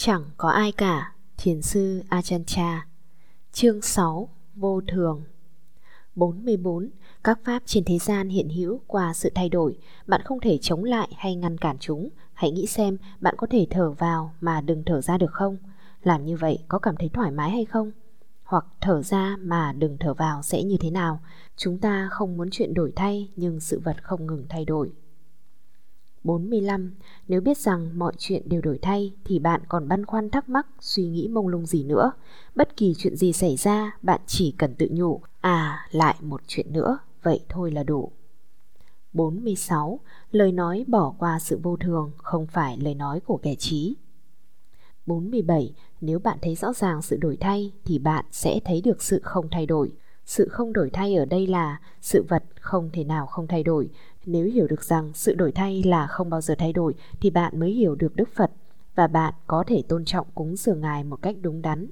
Chẳng có ai cả Thiền sư Ajahn Chương 6 Vô thường 44. Các pháp trên thế gian hiện hữu qua sự thay đổi, bạn không thể chống lại hay ngăn cản chúng. Hãy nghĩ xem bạn có thể thở vào mà đừng thở ra được không? Làm như vậy có cảm thấy thoải mái hay không? Hoặc thở ra mà đừng thở vào sẽ như thế nào? Chúng ta không muốn chuyện đổi thay nhưng sự vật không ngừng thay đổi. 45. Nếu biết rằng mọi chuyện đều đổi thay thì bạn còn băn khoăn thắc mắc, suy nghĩ mông lung gì nữa. Bất kỳ chuyện gì xảy ra, bạn chỉ cần tự nhủ, à, lại một chuyện nữa, vậy thôi là đủ. 46. Lời nói bỏ qua sự vô thường không phải lời nói của kẻ trí. 47. Nếu bạn thấy rõ ràng sự đổi thay thì bạn sẽ thấy được sự không thay đổi. Sự không đổi thay ở đây là sự vật không thể nào không thay đổi. Nếu hiểu được rằng sự đổi thay là không bao giờ thay đổi thì bạn mới hiểu được Đức Phật và bạn có thể tôn trọng cúng dường Ngài một cách đúng đắn.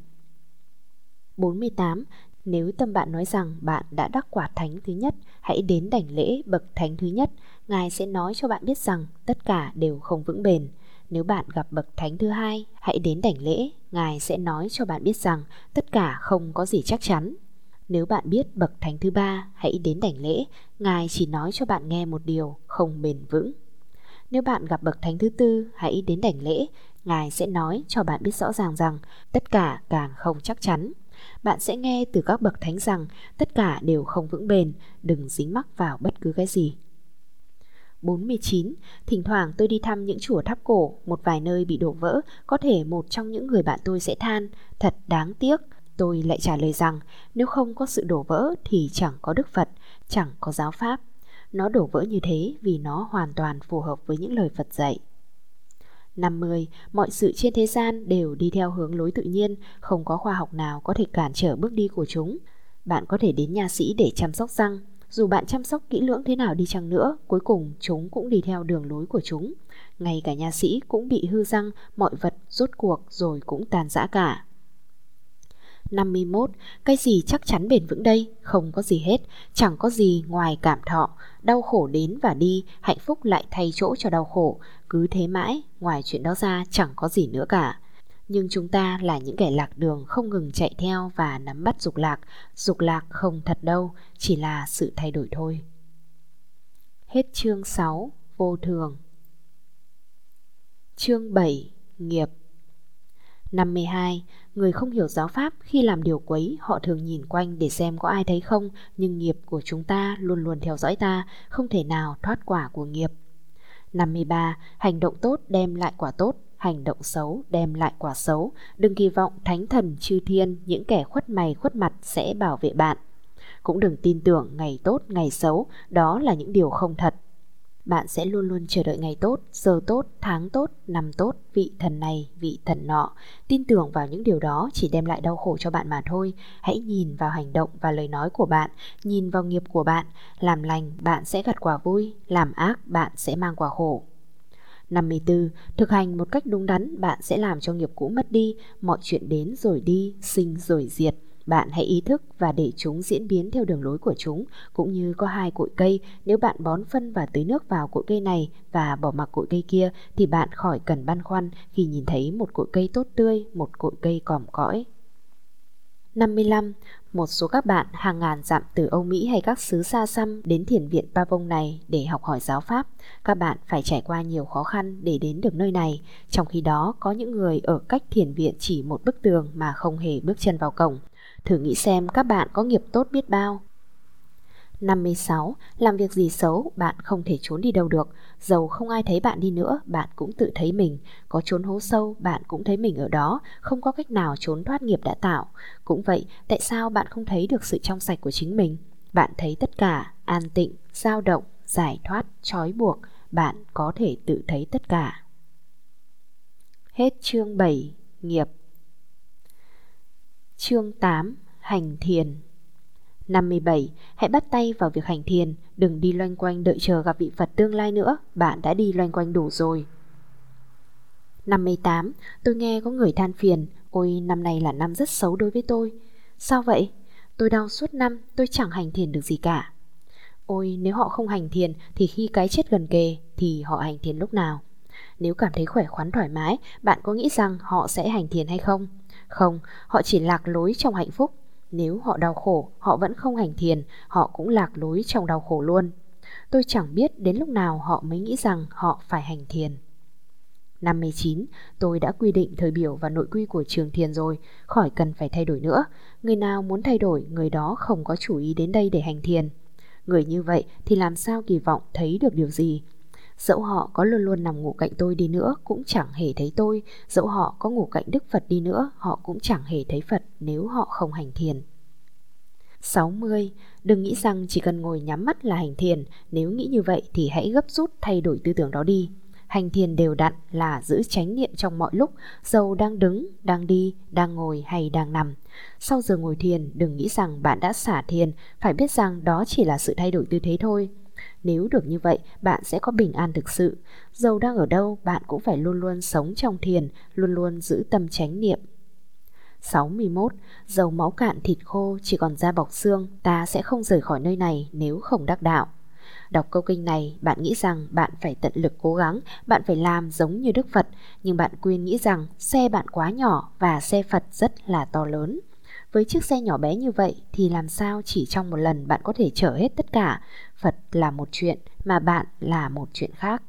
48. Nếu tâm bạn nói rằng bạn đã đắc quả thánh thứ nhất, hãy đến đảnh lễ bậc thánh thứ nhất, Ngài sẽ nói cho bạn biết rằng tất cả đều không vững bền. Nếu bạn gặp bậc thánh thứ hai, hãy đến đảnh lễ, Ngài sẽ nói cho bạn biết rằng tất cả không có gì chắc chắn. Nếu bạn biết bậc thánh thứ ba, hãy đến đảnh lễ, Ngài chỉ nói cho bạn nghe một điều không bền vững. Nếu bạn gặp bậc thánh thứ tư, hãy đến đảnh lễ, Ngài sẽ nói cho bạn biết rõ ràng rằng tất cả càng không chắc chắn. Bạn sẽ nghe từ các bậc thánh rằng tất cả đều không vững bền, đừng dính mắc vào bất cứ cái gì. 49. Thỉnh thoảng tôi đi thăm những chùa tháp cổ, một vài nơi bị đổ vỡ, có thể một trong những người bạn tôi sẽ than, thật đáng tiếc. Tôi lại trả lời rằng, nếu không có sự đổ vỡ thì chẳng có Đức Phật, chẳng có giáo Pháp. Nó đổ vỡ như thế vì nó hoàn toàn phù hợp với những lời Phật dạy. 50. Mọi sự trên thế gian đều đi theo hướng lối tự nhiên, không có khoa học nào có thể cản trở bước đi của chúng. Bạn có thể đến nhà sĩ để chăm sóc răng, dù bạn chăm sóc kỹ lưỡng thế nào đi chăng nữa, cuối cùng chúng cũng đi theo đường lối của chúng. Ngay cả nhà sĩ cũng bị hư răng, mọi vật rốt cuộc rồi cũng tàn rã cả. 51. Cái gì chắc chắn bền vững đây? Không có gì hết, chẳng có gì ngoài cảm thọ. Đau khổ đến và đi, hạnh phúc lại thay chỗ cho đau khổ. Cứ thế mãi, ngoài chuyện đó ra chẳng có gì nữa cả. Nhưng chúng ta là những kẻ lạc đường không ngừng chạy theo và nắm bắt dục lạc. Dục lạc không thật đâu, chỉ là sự thay đổi thôi. Hết chương 6, vô thường. Chương 7, nghiệp 52. Người không hiểu giáo pháp khi làm điều quấy họ thường nhìn quanh để xem có ai thấy không nhưng nghiệp của chúng ta luôn luôn theo dõi ta, không thể nào thoát quả của nghiệp. 53. Hành động tốt đem lại quả tốt, hành động xấu đem lại quả xấu. Đừng kỳ vọng thánh thần chư thiên, những kẻ khuất mày khuất mặt sẽ bảo vệ bạn. Cũng đừng tin tưởng ngày tốt, ngày xấu, đó là những điều không thật bạn sẽ luôn luôn chờ đợi ngày tốt, giờ tốt, tháng tốt, năm tốt, vị thần này, vị thần nọ. Tin tưởng vào những điều đó chỉ đem lại đau khổ cho bạn mà thôi. Hãy nhìn vào hành động và lời nói của bạn, nhìn vào nghiệp của bạn. Làm lành, bạn sẽ gặt quả vui, làm ác, bạn sẽ mang quả khổ. 54. Thực hành một cách đúng đắn, bạn sẽ làm cho nghiệp cũ mất đi, mọi chuyện đến rồi đi, sinh rồi diệt. Bạn hãy ý thức và để chúng diễn biến theo đường lối của chúng, cũng như có hai cội cây, nếu bạn bón phân và tưới nước vào cội cây này và bỏ mặc cội cây kia thì bạn khỏi cần băn khoăn khi nhìn thấy một cội cây tốt tươi, một cội cây còm cõi. 55. Một số các bạn hàng ngàn dặm từ Âu Mỹ hay các xứ xa xăm đến thiền viện Pavong này để học hỏi giáo Pháp. Các bạn phải trải qua nhiều khó khăn để đến được nơi này. Trong khi đó, có những người ở cách thiền viện chỉ một bức tường mà không hề bước chân vào cổng. Thử nghĩ xem các bạn có nghiệp tốt biết bao 56. Làm việc gì xấu, bạn không thể trốn đi đâu được. Dầu không ai thấy bạn đi nữa, bạn cũng tự thấy mình. Có trốn hố sâu, bạn cũng thấy mình ở đó. Không có cách nào trốn thoát nghiệp đã tạo. Cũng vậy, tại sao bạn không thấy được sự trong sạch của chính mình? Bạn thấy tất cả, an tịnh, dao động, giải thoát, trói buộc. Bạn có thể tự thấy tất cả. Hết chương 7. Nghiệp Chương 8. Hành thiền 57. Hãy bắt tay vào việc hành thiền, đừng đi loanh quanh đợi chờ gặp vị Phật tương lai nữa, bạn đã đi loanh quanh đủ rồi. 58. Tôi nghe có người than phiền, ôi năm nay là năm rất xấu đối với tôi. Sao vậy? Tôi đau suốt năm, tôi chẳng hành thiền được gì cả. Ôi nếu họ không hành thiền thì khi cái chết gần kề thì họ hành thiền lúc nào? Nếu cảm thấy khỏe khoắn thoải mái, bạn có nghĩ rằng họ sẽ hành thiền hay không? Không, họ chỉ lạc lối trong hạnh phúc. Nếu họ đau khổ, họ vẫn không hành thiền, họ cũng lạc lối trong đau khổ luôn. Tôi chẳng biết đến lúc nào họ mới nghĩ rằng họ phải hành thiền. 59. Tôi đã quy định thời biểu và nội quy của trường thiền rồi, khỏi cần phải thay đổi nữa. Người nào muốn thay đổi, người đó không có chủ ý đến đây để hành thiền. Người như vậy thì làm sao kỳ vọng thấy được điều gì? Dẫu họ có luôn luôn nằm ngủ cạnh tôi đi nữa cũng chẳng hề thấy tôi, dẫu họ có ngủ cạnh Đức Phật đi nữa, họ cũng chẳng hề thấy Phật nếu họ không hành thiền. 60. Đừng nghĩ rằng chỉ cần ngồi nhắm mắt là hành thiền, nếu nghĩ như vậy thì hãy gấp rút thay đổi tư tưởng đó đi. Hành thiền đều đặn là giữ chánh niệm trong mọi lúc, dầu đang đứng, đang đi, đang ngồi hay đang nằm. Sau giờ ngồi thiền, đừng nghĩ rằng bạn đã xả thiền, phải biết rằng đó chỉ là sự thay đổi tư thế thôi. Nếu được như vậy, bạn sẽ có bình an thực sự. Dầu đang ở đâu, bạn cũng phải luôn luôn sống trong thiền, luôn luôn giữ tâm chánh niệm. 61. Dầu máu cạn thịt khô chỉ còn da bọc xương, ta sẽ không rời khỏi nơi này nếu không đắc đạo. Đọc câu kinh này, bạn nghĩ rằng bạn phải tận lực cố gắng, bạn phải làm giống như Đức Phật, nhưng bạn quên nghĩ rằng xe bạn quá nhỏ và xe Phật rất là to lớn. Với chiếc xe nhỏ bé như vậy thì làm sao chỉ trong một lần bạn có thể chở hết tất cả? Phật là một chuyện mà bạn là một chuyện khác.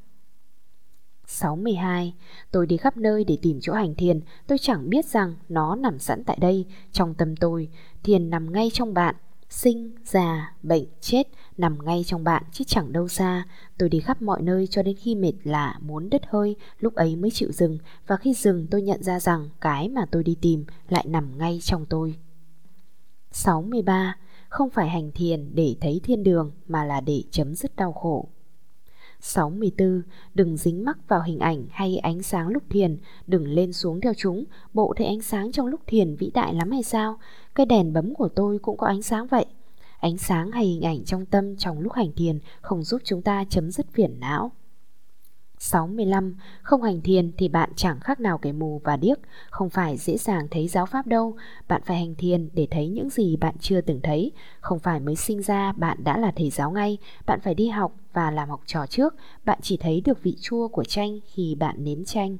62. Tôi đi khắp nơi để tìm chỗ hành thiền, tôi chẳng biết rằng nó nằm sẵn tại đây, trong tâm tôi. Thiền nằm ngay trong bạn, sinh, già, bệnh, chết nằm ngay trong bạn chứ chẳng đâu xa. Tôi đi khắp mọi nơi cho đến khi mệt lạ muốn đứt hơi, lúc ấy mới chịu dừng và khi dừng tôi nhận ra rằng cái mà tôi đi tìm lại nằm ngay trong tôi. 63. Không phải hành thiền để thấy thiên đường mà là để chấm dứt đau khổ. 64. Đừng dính mắc vào hình ảnh hay ánh sáng lúc thiền, đừng lên xuống theo chúng, bộ thấy ánh sáng trong lúc thiền vĩ đại lắm hay sao? Cái đèn bấm của tôi cũng có ánh sáng vậy. Ánh sáng hay hình ảnh trong tâm trong lúc hành thiền không giúp chúng ta chấm dứt phiền não. 65. Không hành thiền thì bạn chẳng khác nào kẻ mù và điếc, không phải dễ dàng thấy giáo pháp đâu. Bạn phải hành thiền để thấy những gì bạn chưa từng thấy. Không phải mới sinh ra bạn đã là thầy giáo ngay, bạn phải đi học và làm học trò trước. Bạn chỉ thấy được vị chua của chanh khi bạn nếm chanh.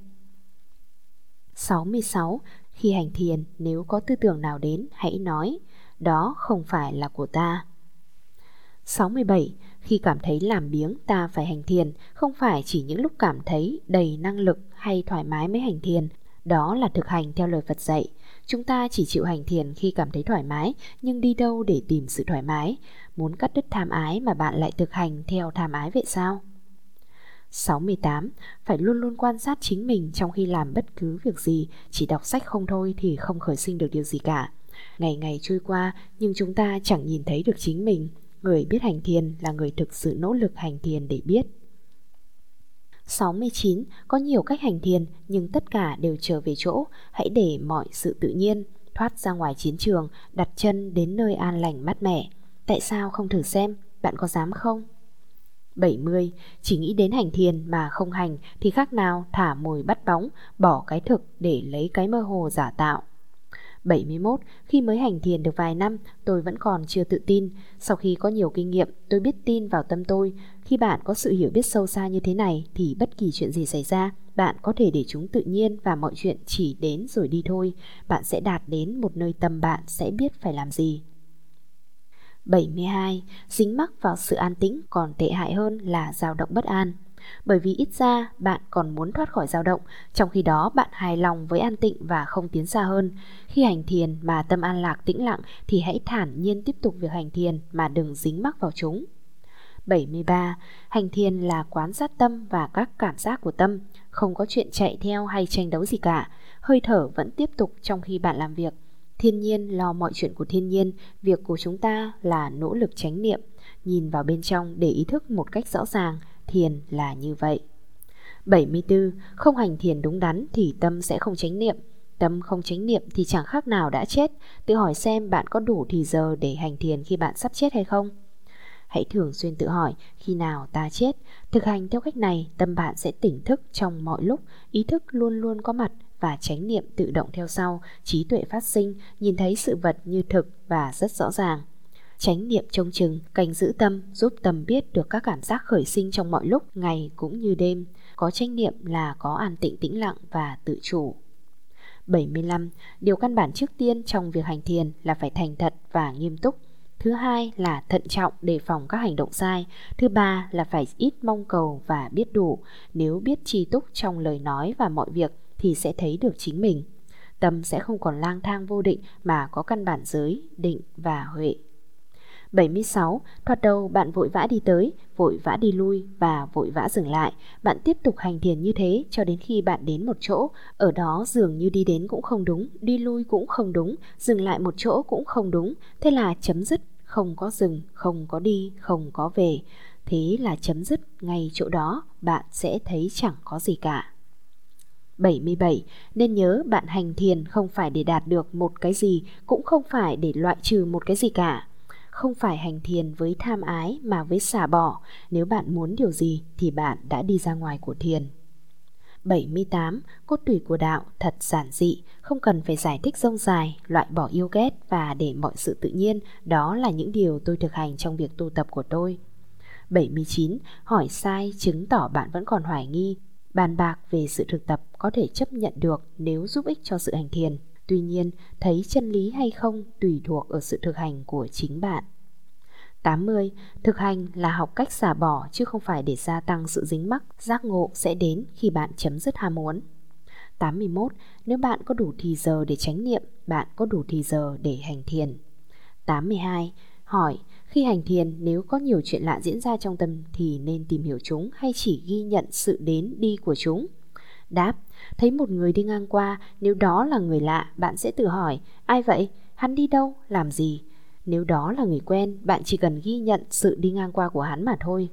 66. Khi hành thiền, nếu có tư tưởng nào đến, hãy nói, đó không phải là của ta. 67. Khi cảm thấy làm biếng ta phải hành thiền, không phải chỉ những lúc cảm thấy đầy năng lực hay thoải mái mới hành thiền. Đó là thực hành theo lời Phật dạy. Chúng ta chỉ chịu hành thiền khi cảm thấy thoải mái, nhưng đi đâu để tìm sự thoải mái? Muốn cắt đứt tham ái mà bạn lại thực hành theo tham ái vậy sao? 68. Phải luôn luôn quan sát chính mình trong khi làm bất cứ việc gì, chỉ đọc sách không thôi thì không khởi sinh được điều gì cả. Ngày ngày trôi qua nhưng chúng ta chẳng nhìn thấy được chính mình. Người biết hành thiền là người thực sự nỗ lực hành thiền để biết. 69. Có nhiều cách hành thiền nhưng tất cả đều trở về chỗ. Hãy để mọi sự tự nhiên, thoát ra ngoài chiến trường, đặt chân đến nơi an lành mát mẻ. Tại sao không thử xem? Bạn có dám không? 70. Chỉ nghĩ đến hành thiền mà không hành thì khác nào thả mồi bắt bóng, bỏ cái thực để lấy cái mơ hồ giả tạo. 71, khi mới hành thiền được vài năm, tôi vẫn còn chưa tự tin. Sau khi có nhiều kinh nghiệm, tôi biết tin vào tâm tôi. Khi bạn có sự hiểu biết sâu xa như thế này, thì bất kỳ chuyện gì xảy ra, bạn có thể để chúng tự nhiên và mọi chuyện chỉ đến rồi đi thôi. Bạn sẽ đạt đến một nơi tâm bạn sẽ biết phải làm gì. 72. Dính mắc vào sự an tĩnh còn tệ hại hơn là dao động bất an bởi vì ít ra bạn còn muốn thoát khỏi dao động, trong khi đó bạn hài lòng với an tịnh và không tiến xa hơn. Khi hành thiền mà tâm an lạc tĩnh lặng thì hãy thản nhiên tiếp tục việc hành thiền mà đừng dính mắc vào chúng. 73. Hành thiền là quán sát tâm và các cảm giác của tâm, không có chuyện chạy theo hay tranh đấu gì cả. Hơi thở vẫn tiếp tục trong khi bạn làm việc. Thiên nhiên lo mọi chuyện của thiên nhiên, việc của chúng ta là nỗ lực chánh niệm, nhìn vào bên trong để ý thức một cách rõ ràng, thiền là như vậy. 74. Không hành thiền đúng đắn thì tâm sẽ không chánh niệm. Tâm không chánh niệm thì chẳng khác nào đã chết. Tự hỏi xem bạn có đủ thì giờ để hành thiền khi bạn sắp chết hay không? Hãy thường xuyên tự hỏi khi nào ta chết. Thực hành theo cách này, tâm bạn sẽ tỉnh thức trong mọi lúc, ý thức luôn luôn có mặt và chánh niệm tự động theo sau, trí tuệ phát sinh, nhìn thấy sự vật như thực và rất rõ ràng. Chánh niệm trông chừng, cảnh giữ tâm, giúp tâm biết được các cảm giác khởi sinh trong mọi lúc, ngày cũng như đêm. có chánh niệm là có an tịnh tĩnh lặng và tự chủ. 75. Điều căn bản trước tiên trong việc hành thiền là phải thành thật và nghiêm túc. Thứ hai là thận trọng đề phòng các hành động sai. Thứ ba là phải ít mong cầu và biết đủ. Nếu biết tri túc trong lời nói và mọi việc thì sẽ thấy được chính mình. Tâm sẽ không còn lang thang vô định mà có căn bản giới, định và huệ. 76. Thoạt đầu bạn vội vã đi tới, vội vã đi lui và vội vã dừng lại. Bạn tiếp tục hành thiền như thế cho đến khi bạn đến một chỗ. Ở đó dường như đi đến cũng không đúng, đi lui cũng không đúng, dừng lại một chỗ cũng không đúng. Thế là chấm dứt, không có dừng, không có đi, không có về. Thế là chấm dứt ngay chỗ đó, bạn sẽ thấy chẳng có gì cả. 77. Nên nhớ bạn hành thiền không phải để đạt được một cái gì, cũng không phải để loại trừ một cái gì cả không phải hành thiền với tham ái mà với xả bỏ. Nếu bạn muốn điều gì thì bạn đã đi ra ngoài của thiền. 78. Cốt tủy của đạo thật giản dị, không cần phải giải thích rông dài, loại bỏ yêu ghét và để mọi sự tự nhiên, đó là những điều tôi thực hành trong việc tu tập của tôi. 79. Hỏi sai chứng tỏ bạn vẫn còn hoài nghi. Bàn bạc về sự thực tập có thể chấp nhận được nếu giúp ích cho sự hành thiền. Tuy nhiên, thấy chân lý hay không tùy thuộc ở sự thực hành của chính bạn. 80. Thực hành là học cách xả bỏ chứ không phải để gia tăng sự dính mắc, giác ngộ sẽ đến khi bạn chấm dứt ham muốn. 81. Nếu bạn có đủ thì giờ để tránh niệm, bạn có đủ thì giờ để hành thiền. 82. Hỏi, khi hành thiền nếu có nhiều chuyện lạ diễn ra trong tâm thì nên tìm hiểu chúng hay chỉ ghi nhận sự đến đi của chúng? Đáp, thấy một người đi ngang qua, nếu đó là người lạ, bạn sẽ tự hỏi, ai vậy? Hắn đi đâu? Làm gì? Nếu đó là người quen, bạn chỉ cần ghi nhận sự đi ngang qua của hắn mà thôi.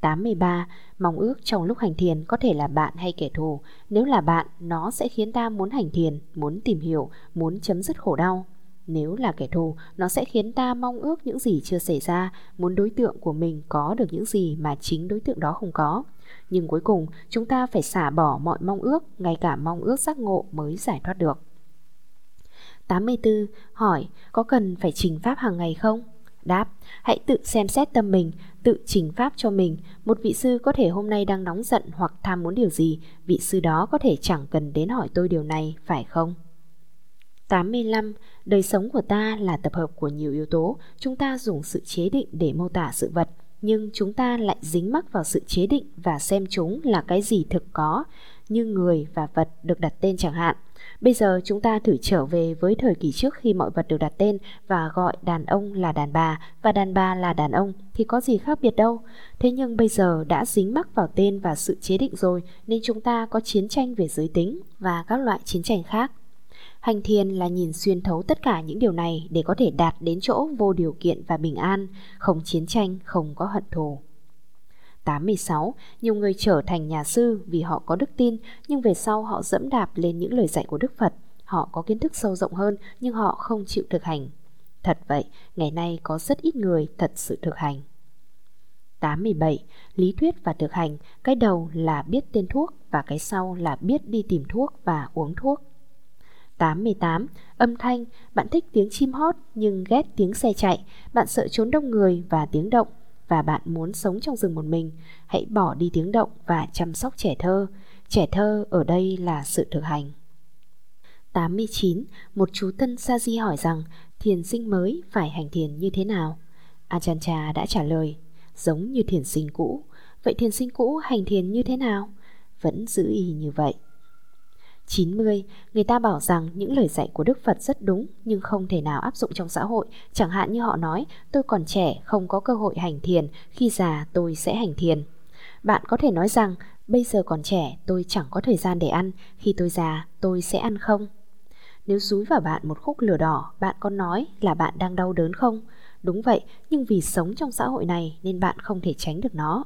83. Mong ước trong lúc hành thiền có thể là bạn hay kẻ thù. Nếu là bạn, nó sẽ khiến ta muốn hành thiền, muốn tìm hiểu, muốn chấm dứt khổ đau. Nếu là kẻ thù, nó sẽ khiến ta mong ước những gì chưa xảy ra, muốn đối tượng của mình có được những gì mà chính đối tượng đó không có. Nhưng cuối cùng, chúng ta phải xả bỏ mọi mong ước, ngay cả mong ước giác ngộ mới giải thoát được. 84. Hỏi, có cần phải trình pháp hàng ngày không? Đáp, hãy tự xem xét tâm mình, tự trình pháp cho mình. Một vị sư có thể hôm nay đang nóng giận hoặc tham muốn điều gì, vị sư đó có thể chẳng cần đến hỏi tôi điều này, phải không? 85. Đời sống của ta là tập hợp của nhiều yếu tố, chúng ta dùng sự chế định để mô tả sự vật, nhưng chúng ta lại dính mắc vào sự chế định và xem chúng là cái gì thực có, như người và vật được đặt tên chẳng hạn. Bây giờ chúng ta thử trở về với thời kỳ trước khi mọi vật được đặt tên và gọi đàn ông là đàn bà và đàn bà là đàn ông thì có gì khác biệt đâu. Thế nhưng bây giờ đã dính mắc vào tên và sự chế định rồi nên chúng ta có chiến tranh về giới tính và các loại chiến tranh khác. Hành thiền là nhìn xuyên thấu tất cả những điều này để có thể đạt đến chỗ vô điều kiện và bình an, không chiến tranh, không có hận thù. 86, nhiều người trở thành nhà sư vì họ có đức tin, nhưng về sau họ dẫm đạp lên những lời dạy của Đức Phật. Họ có kiến thức sâu rộng hơn, nhưng họ không chịu thực hành. Thật vậy, ngày nay có rất ít người thật sự thực hành. 87. Lý thuyết và thực hành, cái đầu là biết tên thuốc và cái sau là biết đi tìm thuốc và uống thuốc. 88. Âm thanh, bạn thích tiếng chim hót nhưng ghét tiếng xe chạy, bạn sợ trốn đông người và tiếng động và bạn muốn sống trong rừng một mình, hãy bỏ đi tiếng động và chăm sóc trẻ thơ. Trẻ thơ ở đây là sự thực hành. 89. Một chú tân sa di hỏi rằng thiền sinh mới phải hành thiền như thế nào? Ajahn Chah đã trả lời, giống như thiền sinh cũ. Vậy thiền sinh cũ hành thiền như thế nào? Vẫn giữ y như vậy. 90, người ta bảo rằng những lời dạy của Đức Phật rất đúng nhưng không thể nào áp dụng trong xã hội. Chẳng hạn như họ nói, tôi còn trẻ, không có cơ hội hành thiền, khi già tôi sẽ hành thiền. Bạn có thể nói rằng, bây giờ còn trẻ, tôi chẳng có thời gian để ăn, khi tôi già, tôi sẽ ăn không? Nếu dúi vào bạn một khúc lửa đỏ, bạn có nói là bạn đang đau đớn không? Đúng vậy, nhưng vì sống trong xã hội này nên bạn không thể tránh được nó.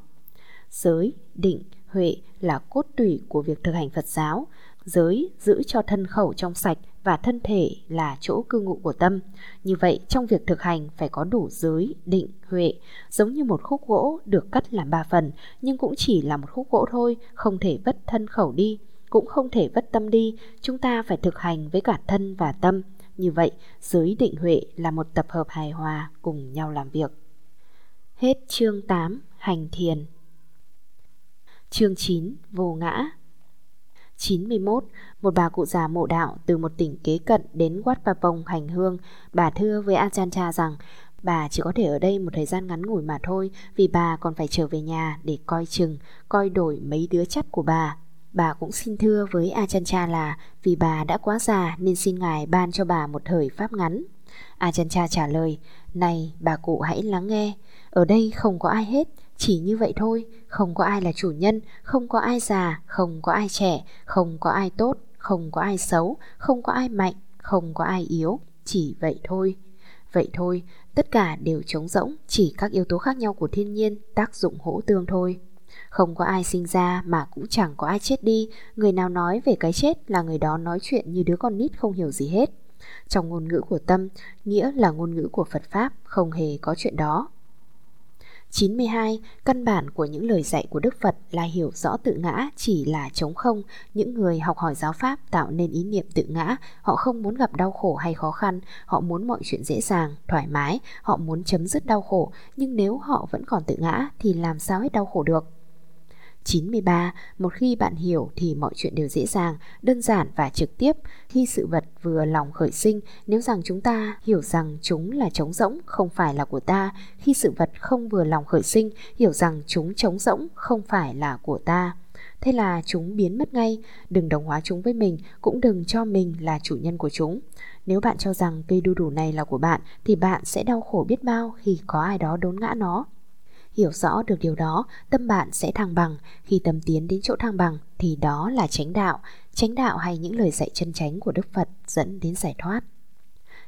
Giới, định, huệ là cốt tủy của việc thực hành Phật giáo giới giữ cho thân khẩu trong sạch và thân thể là chỗ cư ngụ của tâm. Như vậy, trong việc thực hành phải có đủ giới, định, huệ, giống như một khúc gỗ được cắt làm ba phần, nhưng cũng chỉ là một khúc gỗ thôi, không thể vất thân khẩu đi, cũng không thể vất tâm đi, chúng ta phải thực hành với cả thân và tâm. Như vậy, giới định huệ là một tập hợp hài hòa cùng nhau làm việc. Hết chương 8, hành thiền. Chương 9 Vô ngã 91 Một bà cụ già mộ đạo từ một tỉnh kế cận đến Wat Papong hành hương. Bà thưa với Ajahn rằng, Bà chỉ có thể ở đây một thời gian ngắn ngủi mà thôi, Vì bà còn phải trở về nhà để coi chừng, Coi đổi mấy đứa chắt của bà. Bà cũng xin thưa với Ajahn là, Vì bà đã quá già nên xin ngài ban cho bà một thời pháp ngắn. Ajahn trả lời, Này bà cụ hãy lắng nghe, Ở đây không có ai hết chỉ như vậy thôi, không có ai là chủ nhân, không có ai già, không có ai trẻ, không có ai tốt, không có ai xấu, không có ai mạnh, không có ai yếu, chỉ vậy thôi. Vậy thôi, tất cả đều trống rỗng, chỉ các yếu tố khác nhau của thiên nhiên tác dụng hỗ tương thôi. Không có ai sinh ra mà cũng chẳng có ai chết đi, người nào nói về cái chết là người đó nói chuyện như đứa con nít không hiểu gì hết. Trong ngôn ngữ của tâm, nghĩa là ngôn ngữ của Phật Pháp, không hề có chuyện đó. 92. Căn bản của những lời dạy của Đức Phật là hiểu rõ tự ngã chỉ là trống không. Những người học hỏi giáo Pháp tạo nên ý niệm tự ngã. Họ không muốn gặp đau khổ hay khó khăn. Họ muốn mọi chuyện dễ dàng, thoải mái. Họ muốn chấm dứt đau khổ. Nhưng nếu họ vẫn còn tự ngã thì làm sao hết đau khổ được? 93. Một khi bạn hiểu thì mọi chuyện đều dễ dàng, đơn giản và trực tiếp. Khi sự vật vừa lòng khởi sinh, nếu rằng chúng ta hiểu rằng chúng là trống rỗng, không phải là của ta. Khi sự vật không vừa lòng khởi sinh, hiểu rằng chúng trống rỗng, không phải là của ta. Thế là chúng biến mất ngay, đừng đồng hóa chúng với mình, cũng đừng cho mình là chủ nhân của chúng. Nếu bạn cho rằng cây đu đủ này là của bạn, thì bạn sẽ đau khổ biết bao khi có ai đó đốn ngã nó. Hiểu rõ được điều đó, tâm bạn sẽ thăng bằng. Khi tâm tiến đến chỗ thăng bằng thì đó là chánh đạo. Chánh đạo hay những lời dạy chân chánh của Đức Phật dẫn đến giải thoát.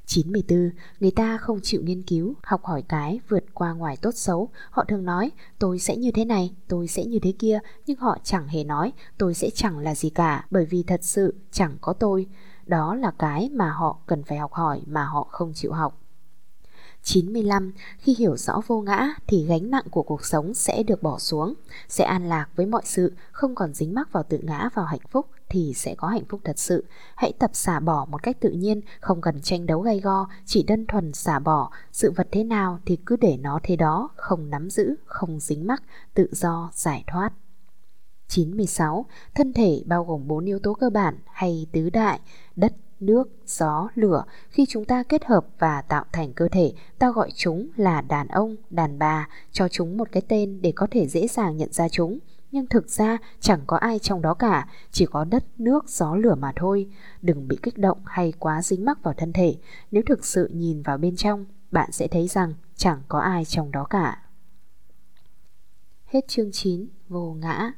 94. Người ta không chịu nghiên cứu, học hỏi cái vượt qua ngoài tốt xấu. Họ thường nói, tôi sẽ như thế này, tôi sẽ như thế kia, nhưng họ chẳng hề nói, tôi sẽ chẳng là gì cả, bởi vì thật sự chẳng có tôi. Đó là cái mà họ cần phải học hỏi mà họ không chịu học. 95. Khi hiểu rõ vô ngã thì gánh nặng của cuộc sống sẽ được bỏ xuống, sẽ an lạc với mọi sự, không còn dính mắc vào tự ngã vào hạnh phúc thì sẽ có hạnh phúc thật sự. Hãy tập xả bỏ một cách tự nhiên, không cần tranh đấu gay go, chỉ đơn thuần xả bỏ, sự vật thế nào thì cứ để nó thế đó, không nắm giữ, không dính mắc, tự do, giải thoát. 96. Thân thể bao gồm bốn yếu tố cơ bản hay tứ đại, đất, nước, gió, lửa. Khi chúng ta kết hợp và tạo thành cơ thể Ta gọi chúng là đàn ông, đàn bà. Cho chúng một cái tên để có thể dễ dàng nhận ra chúng. Nhưng thực ra chẳng có ai trong đó cả. Chỉ có đất, nước, gió, lửa mà thôi. Đừng bị kích động hay quá dính mắc vào thân thể. Nếu thực sự nhìn vào bên trong Bạn sẽ thấy rằng chẳng có ai trong đó cả. Hết chương 9 Vô ngã.